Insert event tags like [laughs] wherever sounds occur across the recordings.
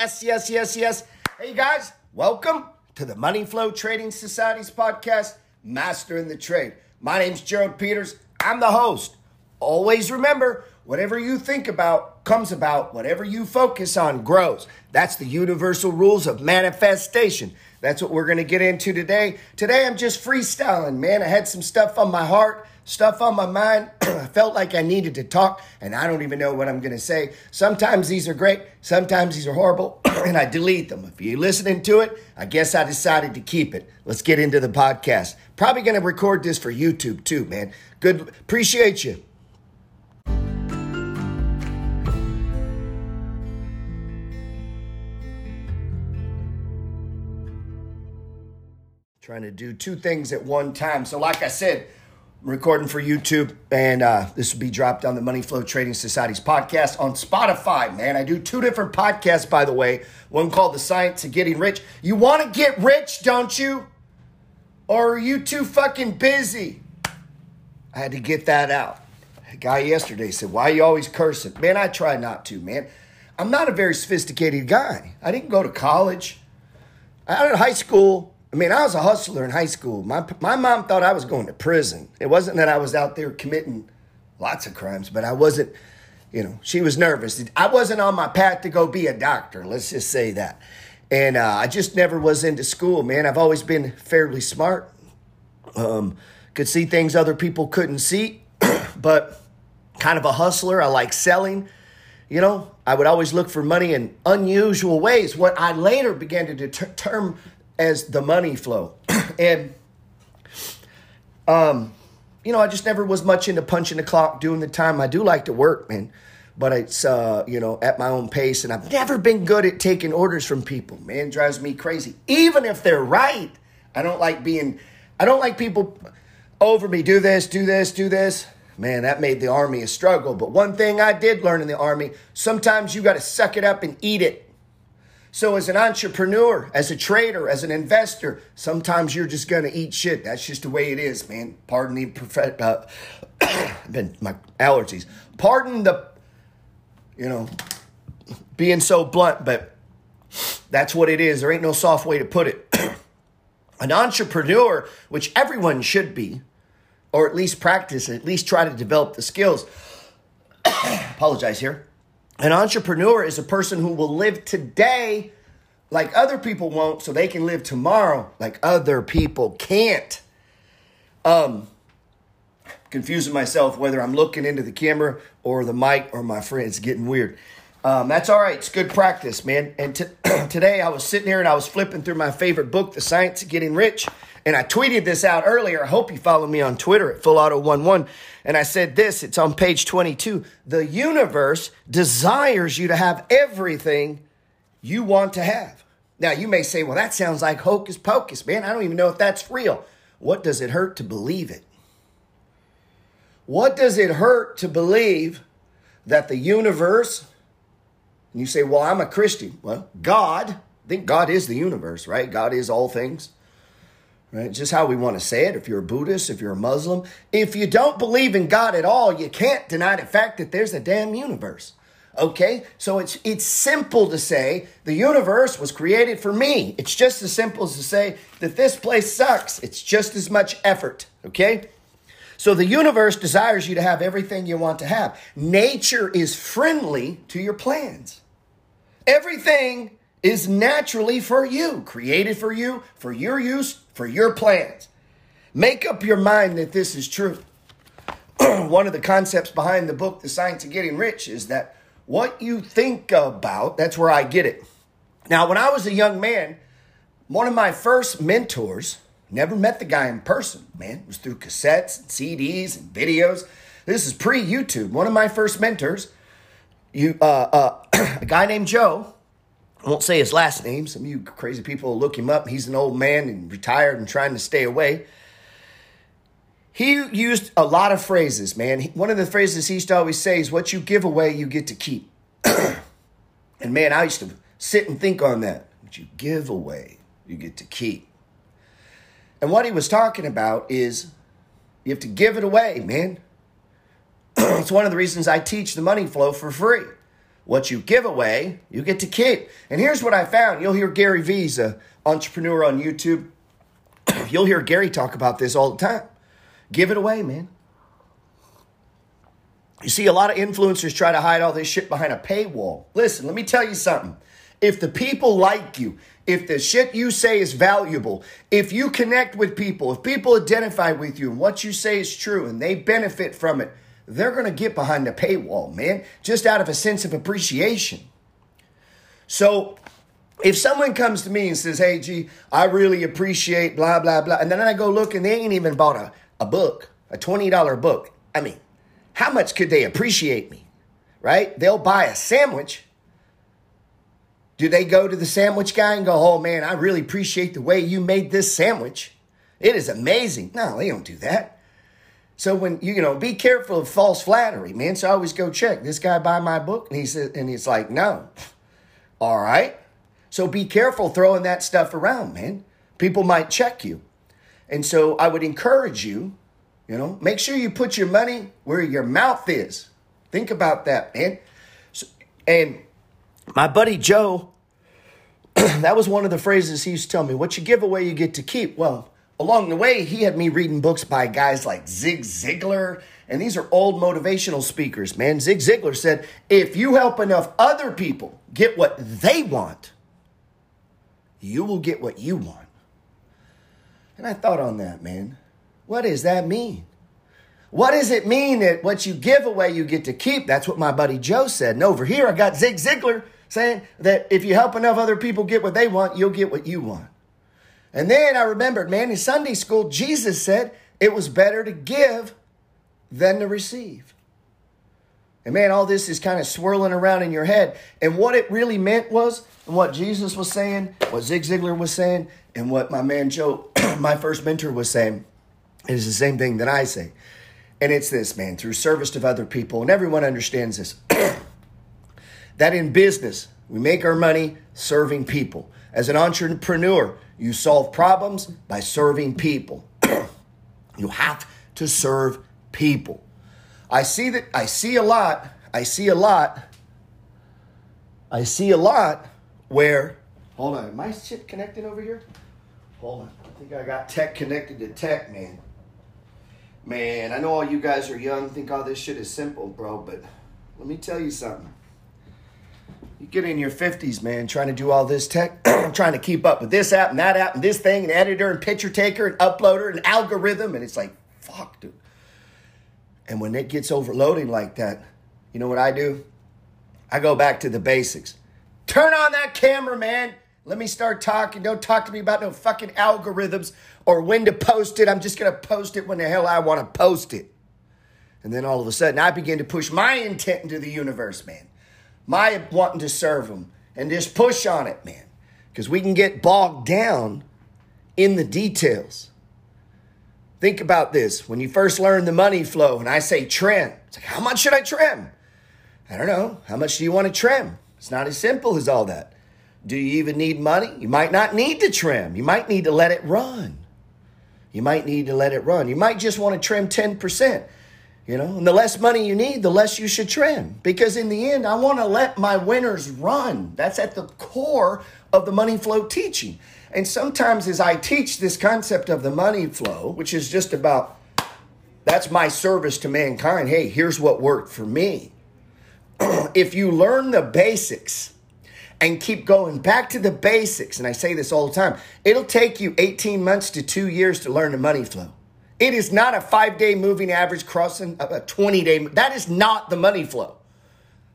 Yes, yes, yes, yes. Hey, guys, welcome to the Money Flow Trading Society's podcast, Master in the Trade. My name's Gerald Peters. I'm the host. Always remember, whatever you think about comes about. Whatever you focus on grows. That's the universal rules of manifestation. That's what we're going to get into today. Today, I'm just freestyling, man. I had some stuff on my heart stuff on my mind. [clears throat] I felt like I needed to talk, and I don't even know what I'm going to say. Sometimes these are great, sometimes these are horrible, [clears throat] and I delete them. If you're listening to it, I guess I decided to keep it. Let's get into the podcast. Probably going to record this for YouTube too, man. Good. Appreciate you. Trying to do two things at one time. So, like I said, I'm recording for YouTube, and uh, this will be dropped on the Money Flow Trading Society's podcast on Spotify. Man, I do two different podcasts, by the way. One called The Science of Getting Rich. You want to get rich, don't you? Or are you too fucking busy? I had to get that out. A guy yesterday said, Why are you always cursing? Man, I try not to, man. I'm not a very sophisticated guy. I didn't go to college. I out of high school, I mean, I was a hustler in high school. My, my mom thought I was going to prison. It wasn't that I was out there committing lots of crimes, but I wasn't, you know, she was nervous. I wasn't on my path to go be a doctor, let's just say that. And uh, I just never was into school, man. I've always been fairly smart, um, could see things other people couldn't see, [clears throat] but kind of a hustler. I like selling. You know, I would always look for money in unusual ways. What I later began to deter- term as the money flow. [clears throat] and um, you know, I just never was much into punching the clock, doing the time. I do like to work, man, but it's uh, you know, at my own pace, and I've never been good at taking orders from people. Man, drives me crazy. Even if they're right, I don't like being. I don't like people over me. Do this, do this, do this. Man, that made the army a struggle. But one thing I did learn in the army: sometimes you got to suck it up and eat it. So, as an entrepreneur, as a trader, as an investor, sometimes you're just going to eat shit. That's just the way it is, man. Pardon the prof- uh, [coughs] my allergies. Pardon the, you know, being so blunt, but that's what it is. There ain't no soft way to put it. [coughs] an entrepreneur, which everyone should be, or at least practice, at least try to develop the skills. [coughs] Apologize here an entrepreneur is a person who will live today like other people won't, so they can live tomorrow like other people can't. Um, confusing myself whether I'm looking into the camera or the mic or my friends getting weird. Um, that's all right. It's good practice, man. And t- [clears throat] today I was sitting here and I was flipping through my favorite book, The Science of Getting Rich. And I tweeted this out earlier. I hope you follow me on Twitter at FullAuto11. And I said this, it's on page 22. The universe desires you to have everything you want to have. Now, you may say, well, that sounds like hocus pocus, man. I don't even know if that's real. What does it hurt to believe it? What does it hurt to believe that the universe, and you say, well, I'm a Christian. Well, God, I think God is the universe, right? God is all things right? Just how we want to say it. If you're a Buddhist, if you're a Muslim, if you don't believe in God at all, you can't deny the fact that there's a damn universe. Okay? So it's it's simple to say the universe was created for me. It's just as simple as to say that this place sucks. It's just as much effort, okay? So the universe desires you to have everything you want to have. Nature is friendly to your plans. Everything is naturally for you, created for you, for your use, for your plans. Make up your mind that this is true. [clears throat] One of the concepts behind the book, The Science of Getting Rich, is that what you think about, that's where I get it. Now, when I was a young man, one of my first mentors, never met the guy in person, man, it was through cassettes and CDs and videos. This is pre YouTube. One of my first mentors, you, uh, uh, [clears throat] a guy named Joe, I won't say his last name. Some of you crazy people look him up. He's an old man and retired and trying to stay away. He used a lot of phrases, man. One of the phrases he used to always say is, What you give away, you get to keep. [clears throat] and man, I used to sit and think on that. What you give away, you get to keep. And what he was talking about is you have to give it away, man. [clears throat] it's one of the reasons I teach the money flow for free. What you give away, you get to keep. And here's what I found. You'll hear Gary Vee's an entrepreneur on YouTube. [clears throat] You'll hear Gary talk about this all the time. Give it away, man. You see, a lot of influencers try to hide all this shit behind a paywall. Listen, let me tell you something. If the people like you, if the shit you say is valuable, if you connect with people, if people identify with you and what you say is true and they benefit from it, they're going to get behind the paywall, man, just out of a sense of appreciation. So if someone comes to me and says, hey, G, I really appreciate blah, blah, blah, and then I go look and they ain't even bought a, a book, a $20 book, I mean, how much could they appreciate me? Right? They'll buy a sandwich. Do they go to the sandwich guy and go, oh man, I really appreciate the way you made this sandwich? It is amazing. No, they don't do that. So when you know, be careful of false flattery, man. So I always go check this guy buy my book, and he said, and he's like, no. [laughs] All right. So be careful throwing that stuff around, man. People might check you, and so I would encourage you, you know, make sure you put your money where your mouth is. Think about that, man. So, and my buddy Joe, [clears throat] that was one of the phrases he used to tell me: "What you give away, you get to keep." Well along the way, he had me reading books by guys like Zig Ziglar, and these are old motivational speakers, man. Zig Ziglar said, if you help enough other people get what they want, you will get what you want. And I thought on that, man. What does that mean? What does it mean that what you give away, you get to keep? That's what my buddy Joe said. And over here, I got Zig Ziglar saying that if you help enough other people get what they want, you'll get what you want. And then I remembered, man, in Sunday school, Jesus said it was better to give than to receive. And man, all this is kind of swirling around in your head. And what it really meant was, and what Jesus was saying, what Zig Ziglar was saying, and what my man Joe, [clears throat] my first mentor, was saying, is the same thing that I say. And it's this, man, through service to other people, and everyone understands this, [clears throat] that in business, we make our money serving people. As an entrepreneur, you solve problems by serving people. [clears throat] you have to serve people. I see that I see a lot. I see a lot. I see a lot where hold on, my shit connected over here? Hold on. I think I got tech connected to tech, man. Man, I know all you guys are young, think all this shit is simple, bro, but let me tell you something. You get in your 50s, man, trying to do all this tech, [clears throat] trying to keep up with this app and that app and this thing, and editor and picture taker and uploader and algorithm. And it's like, fuck, dude. And when it gets overloading like that, you know what I do? I go back to the basics. Turn on that camera, man. Let me start talking. Don't talk to me about no fucking algorithms or when to post it. I'm just going to post it when the hell I want to post it. And then all of a sudden, I begin to push my intent into the universe, man my wanting to serve them and just push on it, man. Because we can get bogged down in the details. Think about this. When you first learn the money flow and I say trim, it's like, how much should I trim? I don't know. How much do you want to trim? It's not as simple as all that. Do you even need money? You might not need to trim. You might need to let it run. You might need to let it run. You might just want to trim 10%. You know, and the less money you need, the less you should trim. Because in the end, I want to let my winners run. That's at the core of the money flow teaching. And sometimes as I teach this concept of the money flow, which is just about that's my service to mankind. Hey, here's what worked for me. [clears throat] if you learn the basics and keep going back to the basics, and I say this all the time, it'll take you 18 months to two years to learn the money flow. It is not a five day moving average crossing a 20 day. That is not the money flow.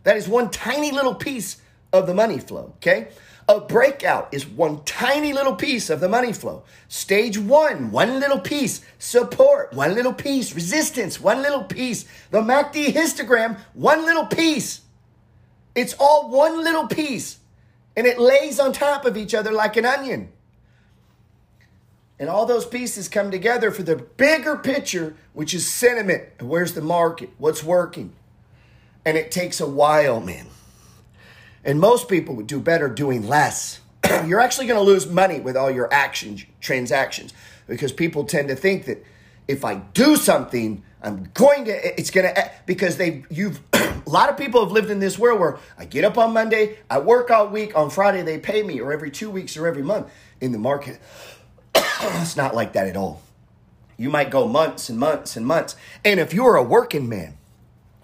That is one tiny little piece of the money flow. Okay. A breakout is one tiny little piece of the money flow. Stage one, one little piece. Support, one little piece. Resistance, one little piece. The MACD histogram, one little piece. It's all one little piece. And it lays on top of each other like an onion. And all those pieces come together for the bigger picture, which is sentiment. Where's the market? What's working? And it takes a while, man. And most people would do better doing less. [clears throat] You're actually going to lose money with all your actions, transactions, because people tend to think that, if I do something, I'm going to, it's going to, eh, because they, you've, [clears throat] a lot of people have lived in this world where I get up on Monday, I work all week, on Friday they pay me, or every two weeks or every month in the market. [coughs] it's not like that at all. You might go months and months and months. And if you're a working man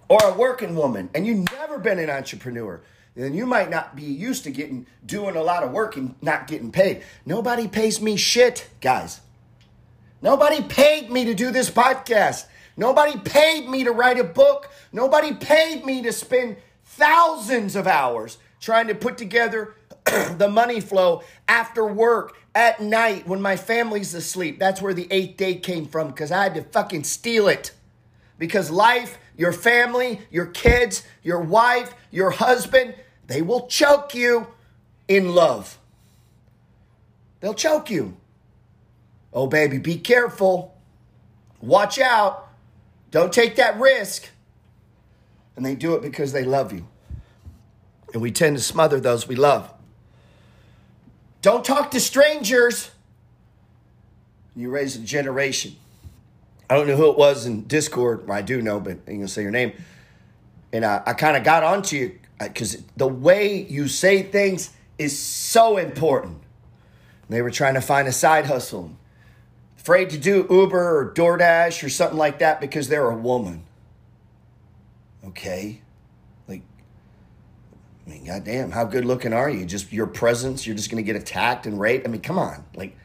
or a working woman and you've never been an entrepreneur, then you might not be used to getting doing a lot of work and not getting paid. Nobody pays me shit, guys. Nobody paid me to do this podcast. Nobody paid me to write a book. Nobody paid me to spend thousands of hours trying to put together [coughs] the money flow after work at night when my family's asleep. That's where the eighth day came from because I had to fucking steal it. Because life, your family, your kids, your wife, your husband, they will choke you in love. They'll choke you. Oh, baby, be careful. Watch out. Don't take that risk. And they do it because they love you. And we tend to smother those we love. Don't talk to strangers. You raise a generation. I don't know who it was in Discord. Well, I do know, but I'm going to say your name. And I, I kind of got onto you uh, because the way you say things is so important. They were trying to find a side hustle, afraid to do Uber or DoorDash or something like that because they're a woman. Okay? I mean, goddamn, how good looking are you? Just your presence, you're just gonna get attacked and raped? I mean, come on. Like,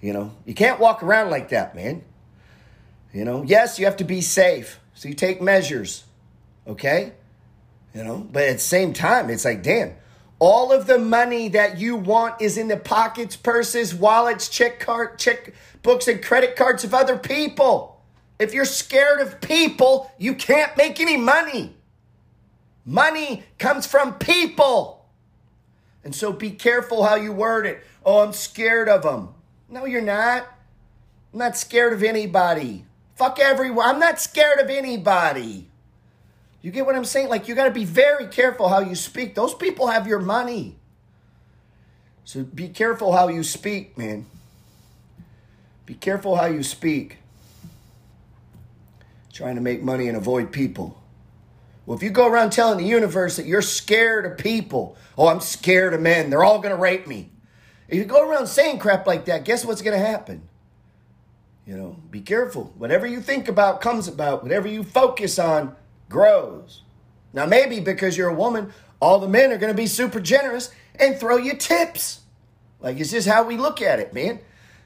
you know, you can't walk around like that, man. You know, yes, you have to be safe. So you take measures, okay? You know, but at the same time, it's like, damn, all of the money that you want is in the pockets, purses, wallets, check card, check books, and credit cards of other people. If you're scared of people, you can't make any money. Money comes from people. And so be careful how you word it. Oh, I'm scared of them. No, you're not. I'm not scared of anybody. Fuck everyone. I'm not scared of anybody. You get what I'm saying? Like, you got to be very careful how you speak. Those people have your money. So be careful how you speak, man. Be careful how you speak. Trying to make money and avoid people. Well, if you go around telling the universe that you're scared of people, oh, I'm scared of men, they're all going to rape me. If you go around saying crap like that, guess what's going to happen? You know, be careful. Whatever you think about comes about. Whatever you focus on grows. Now, maybe because you're a woman, all the men are going to be super generous and throw you tips. Like, it's just how we look at it, man.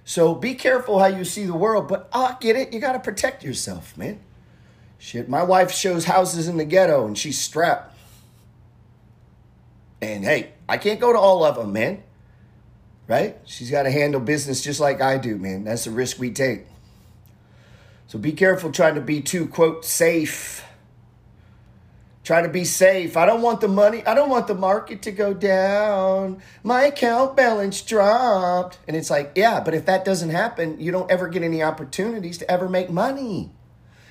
So be careful how you see the world, but I get it. You got to protect yourself, man. Shit, my wife shows houses in the ghetto and she's strapped. And hey, I can't go to all of them, man. Right? She's got to handle business just like I do, man. That's the risk we take. So be careful trying to be too, quote, safe Try to be safe. I don't want the money. I don't want the market to go down. My account balance dropped. And it's like, yeah, but if that doesn't happen, you don't ever get any opportunities to ever make money.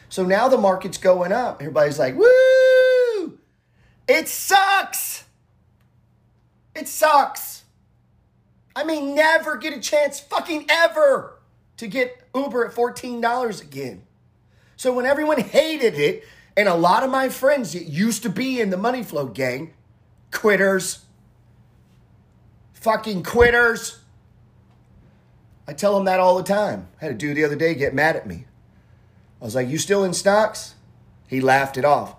So now the market's going up. Everybody's like, woo! It sucks. It sucks. I may never get a chance, fucking ever, to get Uber at $14 again. So when everyone hated it, and a lot of my friends that used to be in the money flow gang, quitters, fucking quitters. I tell them that all the time. I had a dude the other day get mad at me. I was like, You still in stocks? He laughed it off.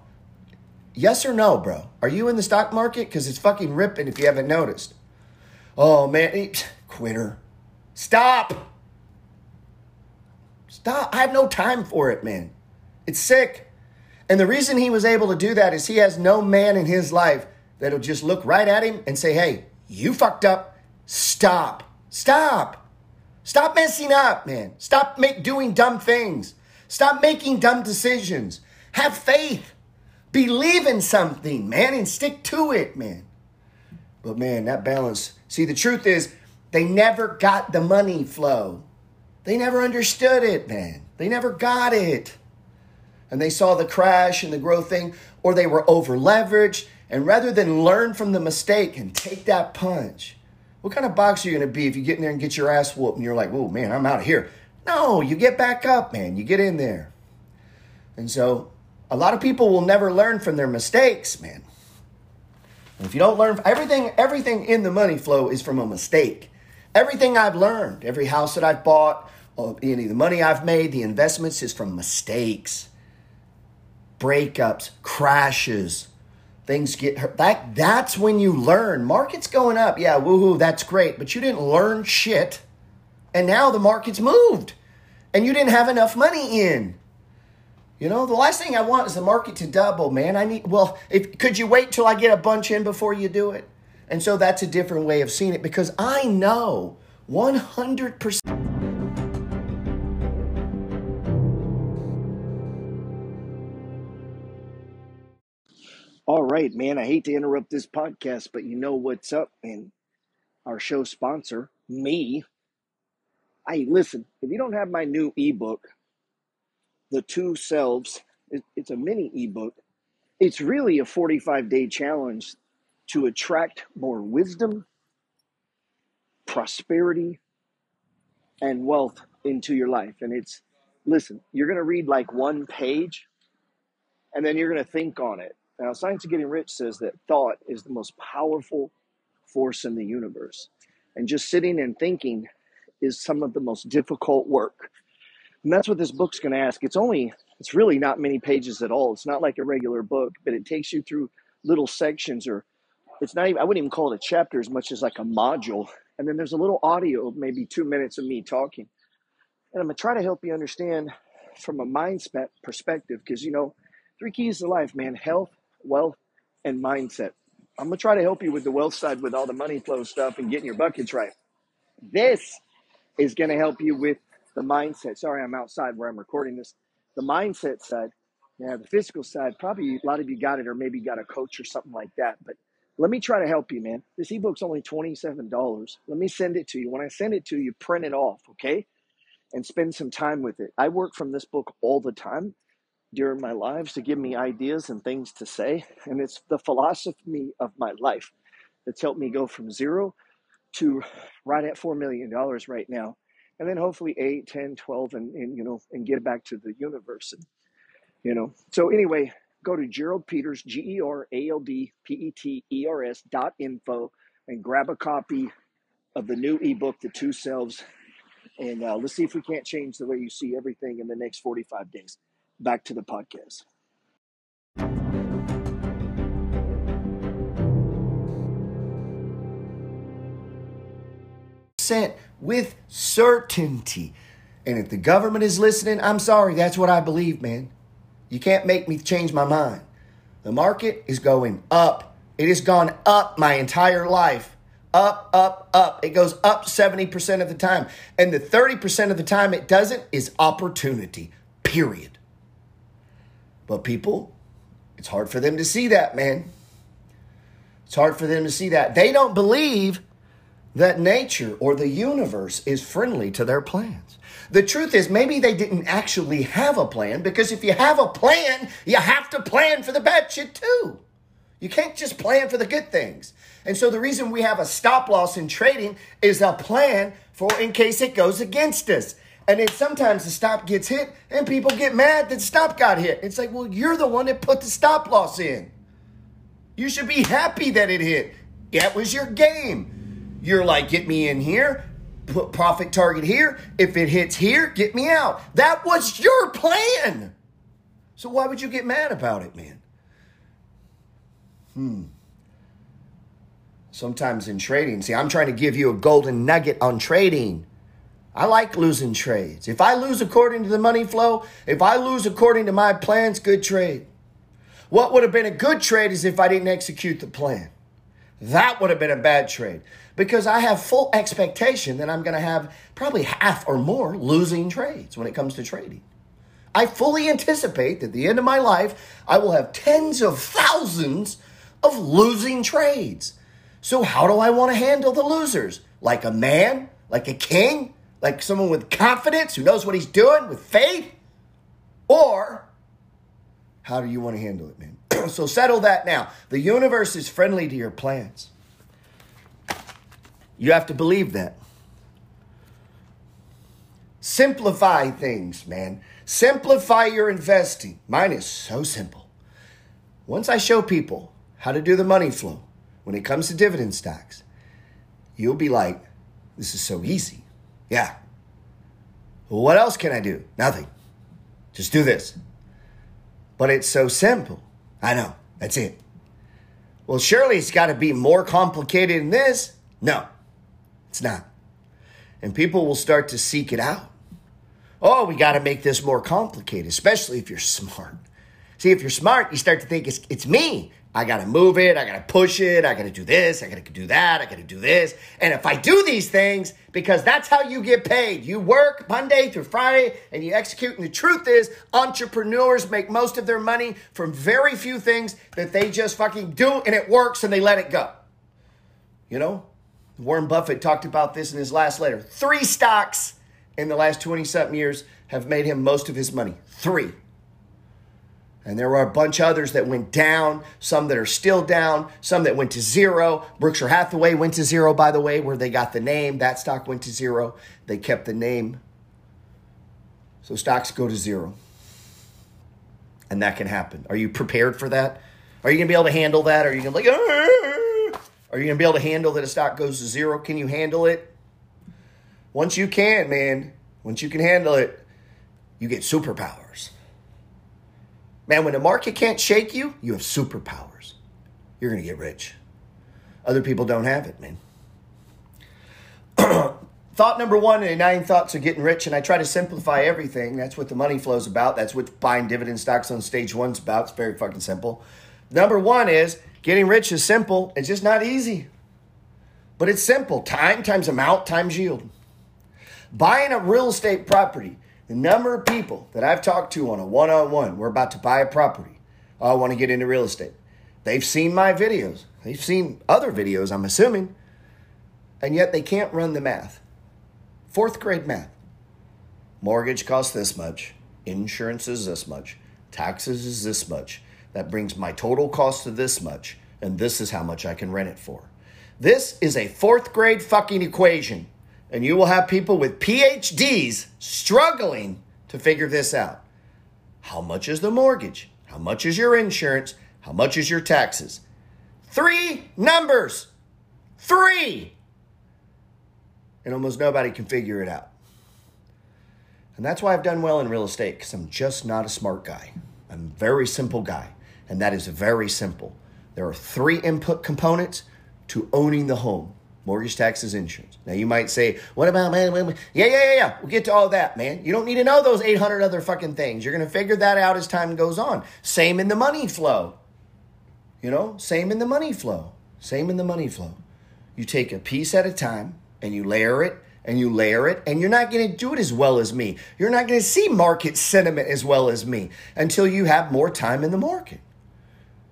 Yes or no, bro? Are you in the stock market? Because it's fucking ripping if you haven't noticed. Oh, man. [sighs] Quitter. Stop. Stop. I have no time for it, man. It's sick. And the reason he was able to do that is he has no man in his life that'll just look right at him and say, hey, you fucked up. Stop. Stop. Stop messing up, man. Stop make, doing dumb things. Stop making dumb decisions. Have faith. Believe in something, man, and stick to it, man. But man, that balance. See, the truth is, they never got the money flow. They never understood it, man. They never got it and they saw the crash and the growth thing, or they were over leveraged. And rather than learn from the mistake and take that punch, what kind of boxer are you going to be if you get in there and get your ass whooped and you're like, whoa, man, I'm out of here? No, you get back up, man. You get in there. And so a lot of people will never learn from their mistakes, man. And if you don't learn everything, everything in the money flow is from a mistake. Everything I've learned, every house that I've bought, uh, any of the money I've made, the investments is from mistakes, breakups, crashes. Things get hurt. That that's when you learn. Market's going up. Yeah, woohoo, that's great. But you didn't learn shit. And now the market's moved. And you didn't have enough money in. You know, the last thing I want is the market to double, man. I need well, if could you wait till I get a bunch in before you do it? And so that's a different way of seeing it because I know 100% All right, man. I hate to interrupt this podcast, but you know what's up, and our show sponsor, me. Hey, listen, if you don't have my new ebook, The Two Selves, it's a mini ebook. It's really a 45 day challenge to attract more wisdom, prosperity, and wealth into your life. And it's, listen, you're going to read like one page and then you're going to think on it. Now, Science of Getting Rich says that thought is the most powerful force in the universe. And just sitting and thinking is some of the most difficult work. And that's what this book's going to ask. It's only, it's really not many pages at all. It's not like a regular book, but it takes you through little sections or it's not even, I wouldn't even call it a chapter as much as like a module. And then there's a little audio, maybe two minutes of me talking. And I'm going to try to help you understand from a mindset perspective because, you know, three keys to life, man health, wealth, and mindset. I'm going to try to help you with the wealth side with all the money flow stuff and getting your buckets right. This is going to help you with the mindset. Sorry, I'm outside where I'm recording this. The mindset side. Yeah, the physical side, probably a lot of you got it or maybe got a coach or something like that. But let me try to help you, man. This ebook's only $27. Let me send it to you. When I send it to you, print it off, okay? And spend some time with it. I work from this book all the time during my lives to give me ideas and things to say. And it's the philosophy of my life that's helped me go from zero to right at $4 million right now. And then hopefully 8, 10, 12, and, and you know, and get back to the universe. And, you know, so anyway, go to Gerald Peters, G E R A L D P E T E R S dot info and grab a copy of the new ebook, The Two Selves. And uh, let's see if we can't change the way you see everything in the next 45 days. Back to the podcast. With certainty. And if the government is listening, I'm sorry, that's what I believe, man. You can't make me change my mind. The market is going up. It has gone up my entire life. Up, up, up. It goes up 70% of the time. And the 30% of the time it doesn't is opportunity, period. But people, it's hard for them to see that, man. It's hard for them to see that. They don't believe that nature or the universe is friendly to their plans. The truth is, maybe they didn't actually have a plan because if you have a plan, you have to plan for the bad shit too. You can't just plan for the good things. And so the reason we have a stop loss in trading is a plan for in case it goes against us. And then sometimes the stop gets hit and people get mad that stop got hit. It's like, well, you're the one that put the stop loss in. You should be happy that it hit. That was your game. You're like, get me in here put profit target here. If it hits here, get me out. That was your plan. So why would you get mad about it, man? Hmm. Sometimes in trading, see, I'm trying to give you a golden nugget on trading. I like losing trades. If I lose according to the money flow, if I lose according to my plans, good trade. What would have been a good trade is if I didn't execute the plan. That would have been a bad trade because I have full expectation that I'm going to have probably half or more losing trades when it comes to trading. I fully anticipate that at the end of my life, I will have tens of thousands of losing trades. So, how do I want to handle the losers? Like a man, like a king, like someone with confidence who knows what he's doing with faith? Or how do you want to handle it, man? [clears throat] so, settle that now. The universe is friendly to your plans. You have to believe that. Simplify things, man. Simplify your investing. Mine is so simple. Once I show people how to do the money flow when it comes to dividend stocks, you'll be like, this is so easy. Yeah. What else can I do? Nothing. Just do this. But it's so simple. I know. That's it. Well, surely it's got to be more complicated than this. No, it's not. And people will start to seek it out. Oh, we got to make this more complicated, especially if you're smart. See, if you're smart, you start to think it's, it's me. I got to move it. I got to push it. I got to do this. I got to do that. I got to do this. And if I do these things, because that's how you get paid, you work Monday through Friday and you execute. And the truth is, entrepreneurs make most of their money from very few things that they just fucking do and it works and they let it go. You know, Warren Buffett talked about this in his last letter. Three stocks in the last 20 something years have made him most of his money. Three. And there were a bunch of others that went down, some that are still down, some that went to zero. Berkshire Hathaway went to zero, by the way, where they got the name. That stock went to zero. They kept the name. So stocks go to zero. And that can happen. Are you prepared for that? Are you going to be able to handle that? Are you going to like, Arr! Are you going to be able to handle that a stock goes to zero? Can you handle it? Once you can, man, once you can handle it, you get superpowers. Man, when the market can't shake you, you have superpowers. You're going to get rich. Other people don't have it, man. [clears throat] Thought number one in nine thoughts of getting rich, and I try to simplify everything. That's what the money flow is about. That's what buying dividend stocks on stage one's about. It's very fucking simple. Number one is getting rich is simple. It's just not easy, but it's simple. Time times amount times yield. Buying a real estate property the number of people that I've talked to on a one on one, we're about to buy a property. Oh, I want to get into real estate. They've seen my videos, they've seen other videos, I'm assuming, and yet they can't run the math. Fourth grade math. Mortgage costs this much, insurance is this much, taxes is this much. That brings my total cost to this much, and this is how much I can rent it for. This is a fourth grade fucking equation and you will have people with PhDs struggling to figure this out. How much is the mortgage? How much is your insurance? How much is your taxes? Three numbers. Three. And almost nobody can figure it out. And that's why I've done well in real estate because I'm just not a smart guy. I'm a very simple guy. And that is very simple. There are three input components to owning the home mortgage, taxes, insurance. Now you might say, what about man? Yeah, yeah, yeah, yeah. We'll get to all that, man. You don't need to know those 800 other fucking things. You're going to figure that out as time goes on. Same in the money flow. You know, same in the money flow. Same in the money flow. You take a piece at a time and you layer it and you layer it, and you're not going to do it as well as me. You're not going to see market sentiment as well as me until you have more time in the market.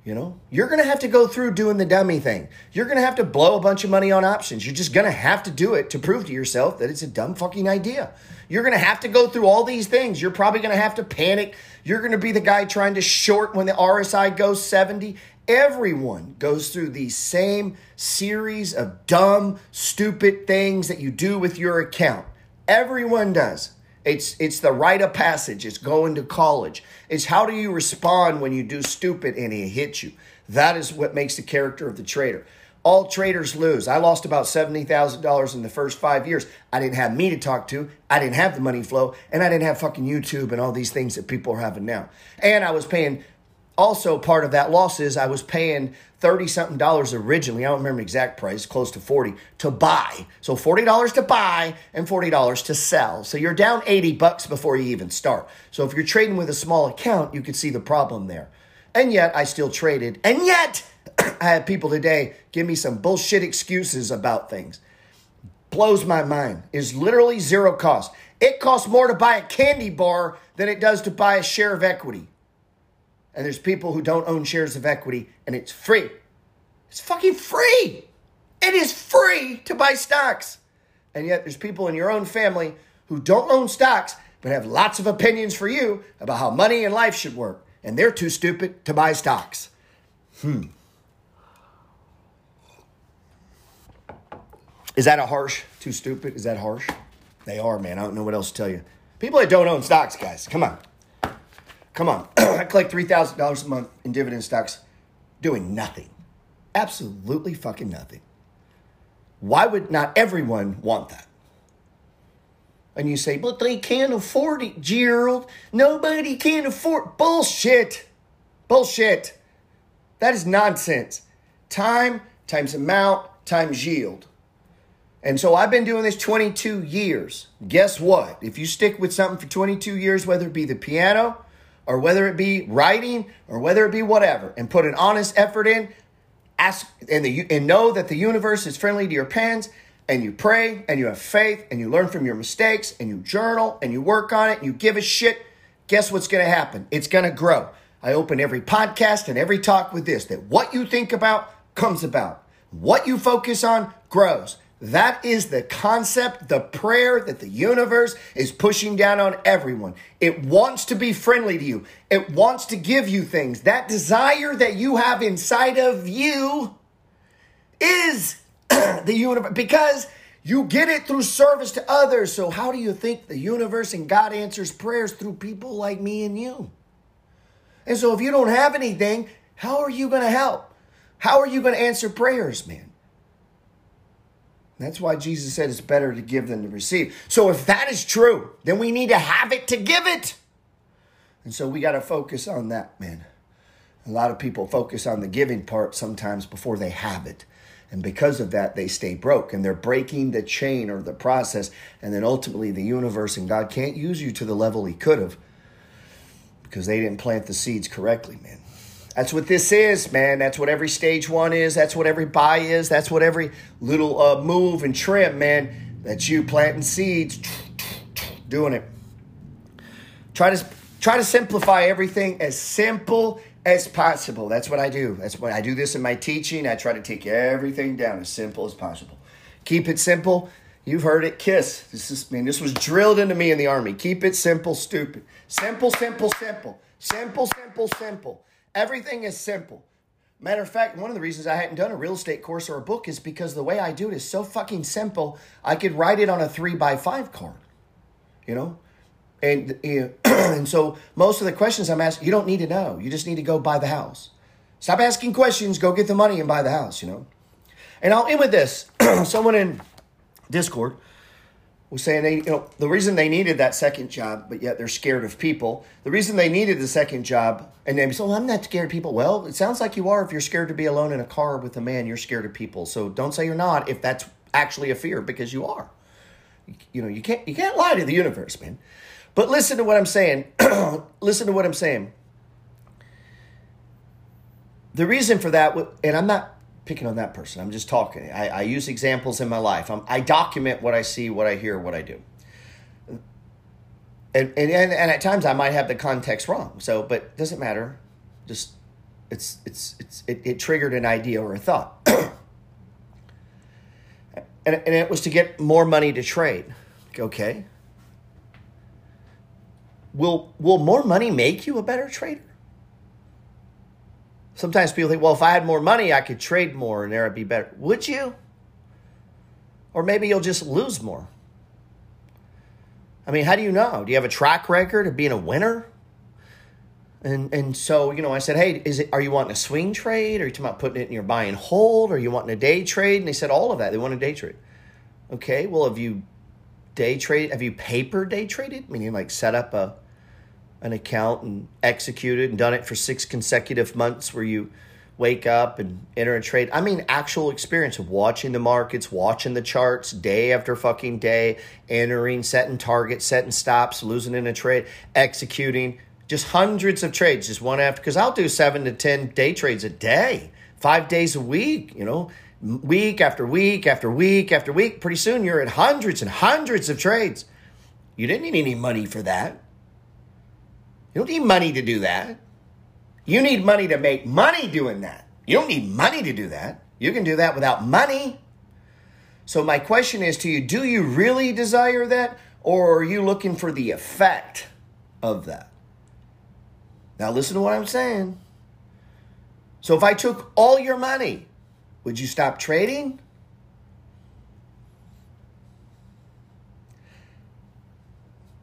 You know, you're going to have to go through doing the dummy thing. You're going to have to blow a bunch of money on options. You're just going to have to do it to prove to yourself that it's a dumb fucking idea. You're going to have to go through all these things. You're probably going to have to panic. You're going to be the guy trying to short when the RSI goes 70. Everyone goes through these same series of dumb, stupid things that you do with your account. Everyone does. It's it's the rite of passage. It's going to college. It's how do you respond when you do stupid and he hits you. That is what makes the character of the trader. All traders lose. I lost about $70,000 in the first five years. I didn't have me to talk to. I didn't have the money flow. And I didn't have fucking YouTube and all these things that people are having now. And I was paying also part of that loss is I was paying 30 something dollars originally. I don't remember exact price, close to 40 to buy. So $40 to buy and $40 to sell. So you're down 80 bucks before you even start. So if you're trading with a small account, you could see the problem there. And yet I still traded. And yet [clears throat] I had people today give me some bullshit excuses about things. Blows my mind. Is literally zero cost. It costs more to buy a candy bar than it does to buy a share of equity and there's people who don't own shares of equity and it's free. It's fucking free. It is free to buy stocks. And yet there's people in your own family who don't own stocks but have lots of opinions for you about how money and life should work. And they're too stupid to buy stocks. Hmm. Is that a harsh? Too stupid? Is that harsh? They are, man. I don't know what else to tell you. People that don't own stocks, guys, come on. Come on. [clears throat] I collect $3,000 a month in dividend stocks doing nothing. Absolutely fucking nothing. Why would not everyone want that? And you say, but they can't afford it, Gerald. Nobody can afford bullshit. Bullshit. That is nonsense. Time times amount times yield. And so I've been doing this 22 years. Guess what? If you stick with something for 22 years, whether it be the piano or whether it be writing or whether it be whatever, and put an honest effort in, ask and the and know that the universe is friendly to your pens and you pray and you have faith and you learn from your mistakes and you journal and you work on it and you give a shit, guess what's going to happen? It's going to grow. I open every podcast and every talk with this that what you think about comes about. What you focus on grows. That is the concept, the prayer that the universe is pushing down on everyone. It wants to be friendly to you. It wants to give you things. That desire that you have inside of you is [clears throat] the universe because you get it through service to others. So, how do you think the universe and God answers prayers through people like me and you? And so, if you don't have anything, how are you going to help? How are you going to answer prayers, man? That's why Jesus said it's better to give than to receive. So, if that is true, then we need to have it to give it. And so, we got to focus on that, man. A lot of people focus on the giving part sometimes before they have it. And because of that, they stay broke and they're breaking the chain or the process. And then ultimately, the universe and God can't use you to the level He could have because they didn't plant the seeds correctly, man. That's what this is, man. That's what every stage one is. That's what every buy is. That's what every little uh, move and trim, man. That's you planting seeds, doing it. Try to try to simplify everything as simple as possible. That's what I do. That's what I do this in my teaching. I try to take everything down as simple as possible. Keep it simple. You've heard it. Kiss. This is I mean, this was drilled into me in the army. Keep it simple, stupid. Simple, simple, simple. Simple, simple, simple. Everything is simple. Matter of fact, one of the reasons I hadn't done a real estate course or a book is because the way I do it is so fucking simple. I could write it on a three by five card. You know? And, [clears throat] and so most of the questions I'm asking, you don't need to know. You just need to go buy the house. Stop asking questions, go get the money and buy the house, you know? And I'll end with this. [clears throat] Someone in Discord was saying they, you know, the reason they needed that second job, but yet they're scared of people. The reason they needed the second job, and they say, well, I'm not scared of people. Well, it sounds like you are if you're scared to be alone in a car with a man, you're scared of people. So don't say you're not if that's actually a fear because you are. You know, you can't you can't lie to the universe, man. But listen to what I'm saying. [clears throat] listen to what I'm saying. The reason for that, and I'm not picking on that person, I'm just talking. I, I use examples in my life. I'm, I document what I see, what I hear, what I do. And, and, and, and at times I might have the context wrong. So, but it doesn't matter. Just, it's, it's, it's, it, it triggered an idea or a thought. [clears throat] and, and it was to get more money to trade. Okay will will more money make you a better trader? Sometimes people think, well, if I had more money, I could trade more and there would be better. Would you? Or maybe you'll just lose more. I mean, how do you know? Do you have a track record of being a winner? And and so, you know, I said, hey, is it are you wanting a swing trade? Are you talking about putting it in your buy and hold? Are you wanting a day trade? And they said all of that. They want a day trade. Okay, well, have you day trade? Have you paper day traded? Meaning like set up a an account and executed and done it for six consecutive months where you wake up and enter a trade. I mean, actual experience of watching the markets, watching the charts day after fucking day, entering, setting targets, setting stops, losing in a trade, executing. Just hundreds of trades, just one after. Because I'll do seven to 10 day trades a day, five days a week, you know, week after week after week after week. Pretty soon you're at hundreds and hundreds of trades. You didn't need any money for that. You don't need money to do that. You need money to make money doing that. You don't need money to do that. You can do that without money. So, my question is to you do you really desire that, or are you looking for the effect of that? Now, listen to what I'm saying. So, if I took all your money, would you stop trading?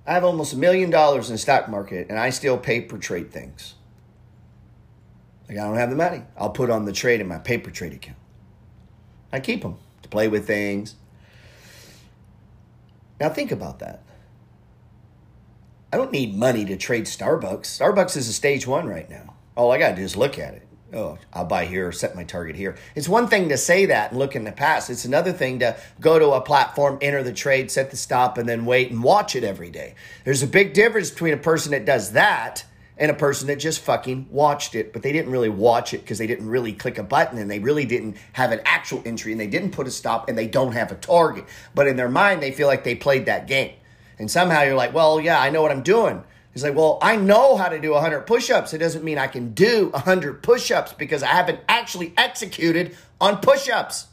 I have almost a million dollars in the stock market and I still paper trade things. Like I don't have the money. I'll put on the trade in my paper trade account. I keep them to play with things. Now think about that. I don't need money to trade Starbucks. Starbucks is a stage one right now. All I got to do is look at it. Oh, I'll buy here, or set my target here. It's one thing to say that and look in the past. It's another thing to go to a platform, enter the trade, set the stop, and then wait and watch it every day. There's a big difference between a person that does that and a person that just fucking watched it, but they didn't really watch it because they didn't really click a button and they really didn't have an actual entry and they didn't put a stop and they don't have a target. But in their mind, they feel like they played that game. And somehow you're like, well, yeah, I know what I'm doing. He's like, well, I know how to do 100 push ups. It doesn't mean I can do 100 push ups because I haven't actually executed on push ups.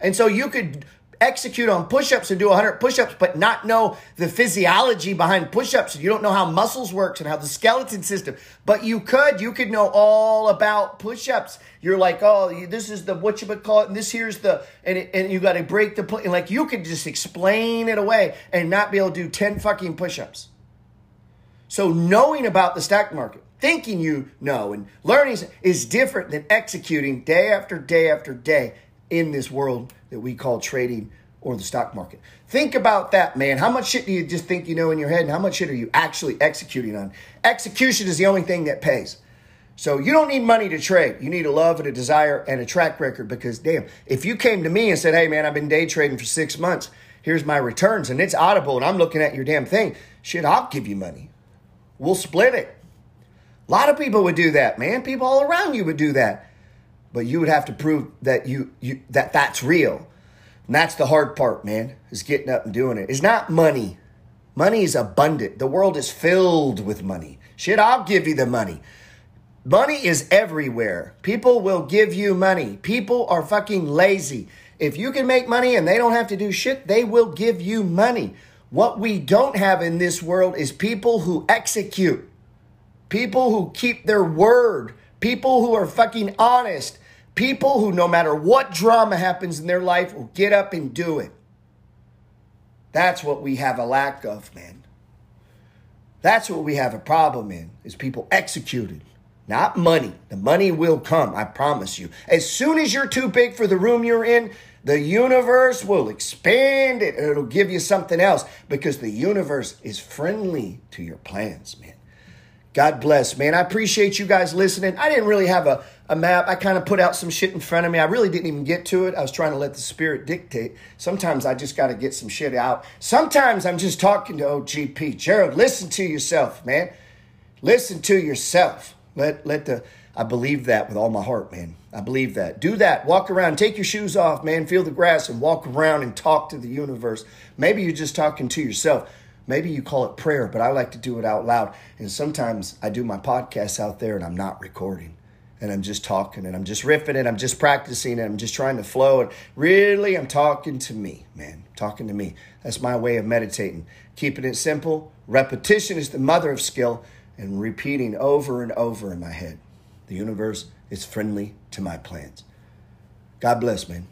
And so you could execute on push-ups and do 100 push-ups but not know the physiology behind push-ups you don't know how muscles works and how the skeleton system but you could you could know all about push-ups you're like oh this is the what you would call it and this here's the and, it, and you got to break the and like you could just explain it away and not be able to do 10 fucking push-ups so knowing about the stock market thinking you know and learning is different than executing day after day after day in this world that we call trading or the stock market. Think about that, man. How much shit do you just think you know in your head, and how much shit are you actually executing on? Execution is the only thing that pays. So you don't need money to trade. You need a love and a desire and a track record because, damn, if you came to me and said, hey, man, I've been day trading for six months, here's my returns, and it's audible, and I'm looking at your damn thing, shit, I'll give you money. We'll split it. A lot of people would do that, man. People all around you would do that but you would have to prove that you, you that that's real. And that's the hard part, man, is getting up and doing it. It's not money. Money is abundant. The world is filled with money. Shit, I'll give you the money. Money is everywhere. People will give you money. People are fucking lazy. If you can make money and they don't have to do shit, they will give you money. What we don't have in this world is people who execute, people who keep their word, people who are fucking honest, People who, no matter what drama happens in their life, will get up and do it. That's what we have a lack of, man. That's what we have a problem in, is people executed. Not money. The money will come, I promise you. As soon as you're too big for the room you're in, the universe will expand it. and It'll give you something else because the universe is friendly to your plans, man. God bless, man. I appreciate you guys listening. I didn't really have a, a map. I kind of put out some shit in front of me. I really didn't even get to it. I was trying to let the spirit dictate. Sometimes I just got to get some shit out. Sometimes I'm just talking to OGP. Gerald, listen to yourself, man. Listen to yourself. Let let the I believe that with all my heart, man. I believe that. Do that. Walk around. Take your shoes off, man. Feel the grass and walk around and talk to the universe. Maybe you're just talking to yourself. Maybe you call it prayer, but I like to do it out loud. And sometimes I do my podcasts out there and I'm not recording. And I'm just talking and I'm just riffing and I'm just practicing and I'm just trying to flow. And really, I'm talking to me, man. Talking to me. That's my way of meditating. Keeping it simple. Repetition is the mother of skill and repeating over and over in my head. The universe is friendly to my plans. God bless, man.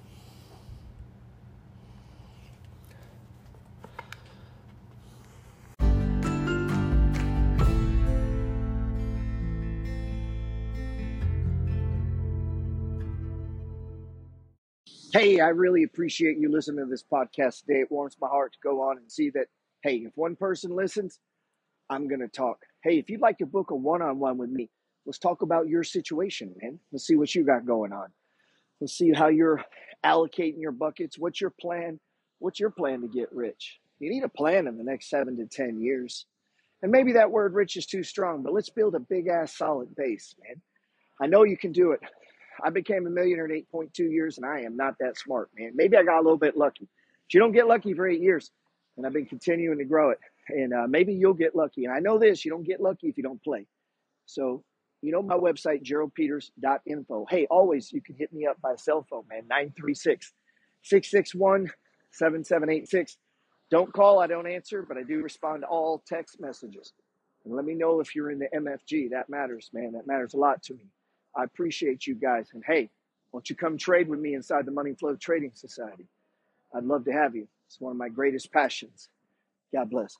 Hey, I really appreciate you listening to this podcast today. It warms my heart to go on and see that, hey, if one person listens, I'm going to talk. Hey, if you'd like to book a one on one with me, let's talk about your situation, man. Let's see what you got going on. Let's see how you're allocating your buckets. What's your plan? What's your plan to get rich? You need a plan in the next seven to 10 years. And maybe that word rich is too strong, but let's build a big ass solid base, man. I know you can do it. I became a millionaire in 8.2 years, and I am not that smart, man. Maybe I got a little bit lucky. But you don't get lucky for eight years, and I've been continuing to grow it. And uh, maybe you'll get lucky. And I know this you don't get lucky if you don't play. So, you know, my website, geraldpeters.info. Hey, always, you can hit me up by cell phone, man, 936 661 7786. Don't call, I don't answer, but I do respond to all text messages. And let me know if you're in the MFG. That matters, man. That matters a lot to me. I appreciate you guys. And hey, won't you come trade with me inside the Money Flow Trading Society? I'd love to have you. It's one of my greatest passions. God bless.